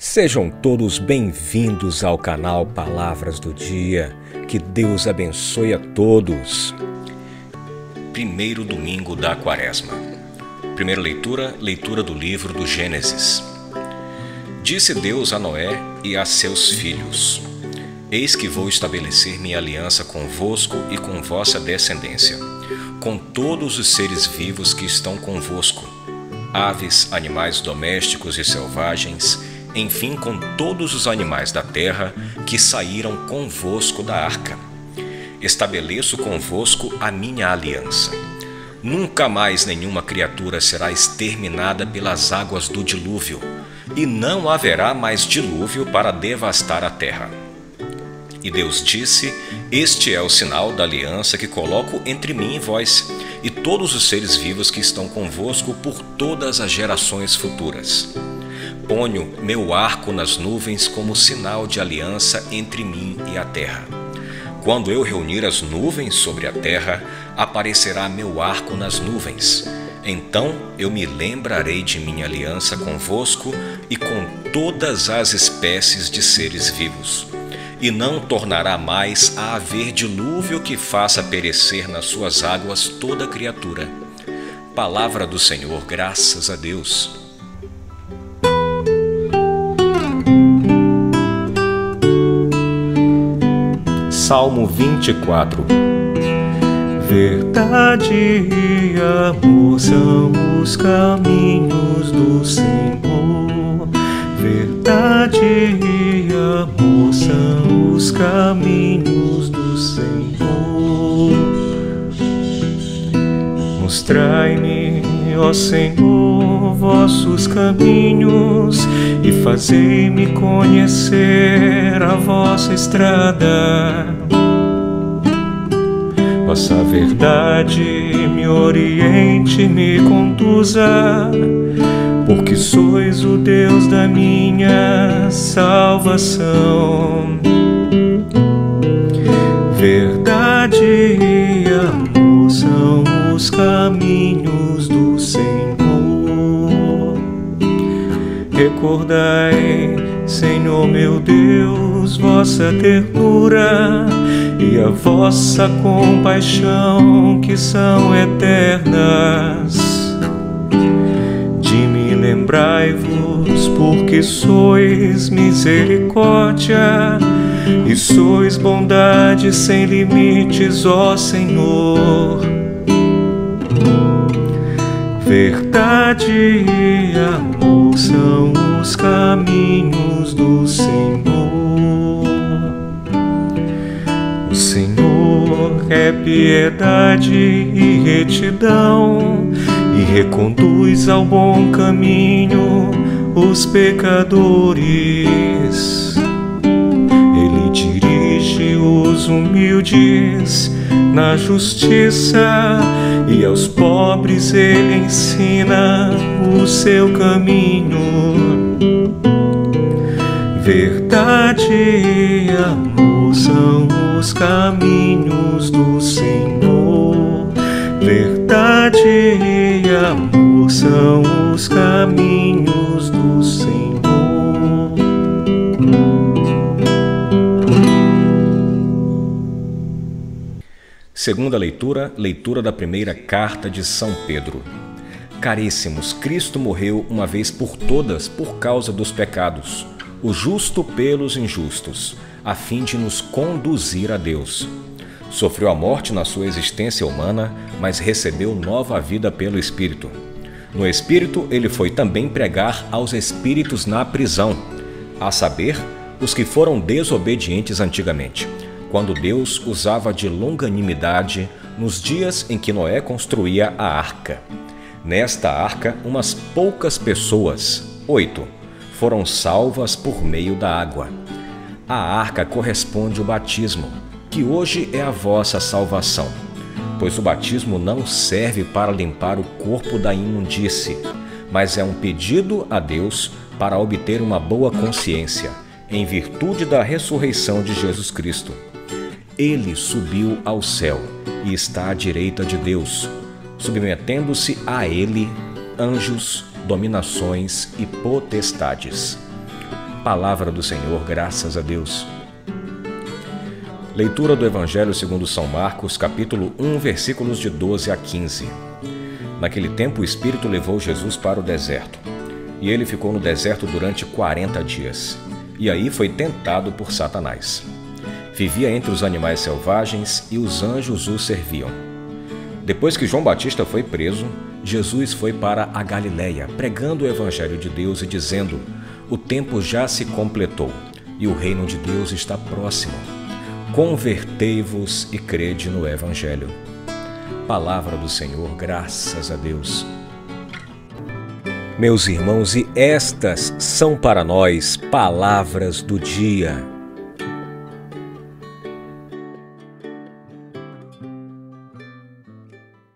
Sejam todos bem-vindos ao canal Palavras do Dia. Que Deus abençoe a todos. Primeiro domingo da Quaresma. Primeira leitura, leitura do livro do Gênesis. Disse Deus a Noé e a seus filhos: Eis que vou estabelecer minha aliança convosco e com vossa descendência, com todos os seres vivos que estão convosco, aves, animais domésticos e selvagens, enfim, com todos os animais da terra que saíram convosco da arca. Estabeleço convosco a minha aliança. Nunca mais nenhuma criatura será exterminada pelas águas do dilúvio, e não haverá mais dilúvio para devastar a terra. E Deus disse: Este é o sinal da aliança que coloco entre mim e vós, e todos os seres vivos que estão convosco por todas as gerações futuras ponho meu arco nas nuvens como sinal de aliança entre mim e a terra. Quando eu reunir as nuvens sobre a terra, aparecerá meu arco nas nuvens. Então eu me lembrarei de minha aliança convosco e com todas as espécies de seres vivos. E não tornará mais a haver dilúvio que faça perecer nas suas águas toda criatura. Palavra do Senhor, graças a Deus. Salmo 24 Verdade e amor são os caminhos do Senhor. Verdade e amor são os caminhos do Senhor. Mostrai-me, ó Senhor, vossos caminhos e fazei-me conhecer a vossa estrada vossa verdade me oriente, me conduza, porque sois o Deus da minha salvação. Os caminhos do Senhor. Recordai, Senhor meu Deus, vossa ternura e a vossa compaixão que são eternas. De mim lembrai-vos, porque sois misericórdia e sois bondade sem limites, ó Senhor. Verdade e amor são os caminhos do Senhor. é piedade e retidão, e reconduz ao bom caminho os pecadores. Ele dirige os humildes na justiça, e aos pobres ele ensina o seu caminho. Verdade e amor são os caminhos do Senhor. Verdade e amor são os caminhos Segunda leitura, leitura da primeira carta de São Pedro. Caríssimos, Cristo morreu uma vez por todas por causa dos pecados, o justo pelos injustos a fim de nos conduzir a Deus. Sofreu a morte na sua existência humana, mas recebeu nova vida pelo Espírito. No Espírito, ele foi também pregar aos espíritos na prisão, a saber, os que foram desobedientes antigamente, quando Deus usava de longanimidade nos dias em que Noé construía a arca. Nesta arca, umas poucas pessoas, oito, foram salvas por meio da água. A arca corresponde ao batismo, que hoje é a vossa salvação, pois o batismo não serve para limpar o corpo da imundície, mas é um pedido a Deus para obter uma boa consciência, em virtude da ressurreição de Jesus Cristo. Ele subiu ao céu e está à direita de Deus, submetendo-se a ele anjos, dominações e potestades Palavra do Senhor, graças a Deus. Leitura do Evangelho segundo São Marcos, capítulo 1, versículos de 12 a 15. Naquele tempo o Espírito levou Jesus para o deserto, e ele ficou no deserto durante 40 dias. E aí foi tentado por Satanás. Vivia entre os animais selvagens e os anjos o serviam. Depois que João Batista foi preso, Jesus foi para a Galiléia, pregando o evangelho de Deus e dizendo: O tempo já se completou e o reino de Deus está próximo. Convertei-vos e crede no evangelho. Palavra do Senhor, graças a Deus. Meus irmãos, e estas são para nós palavras do dia.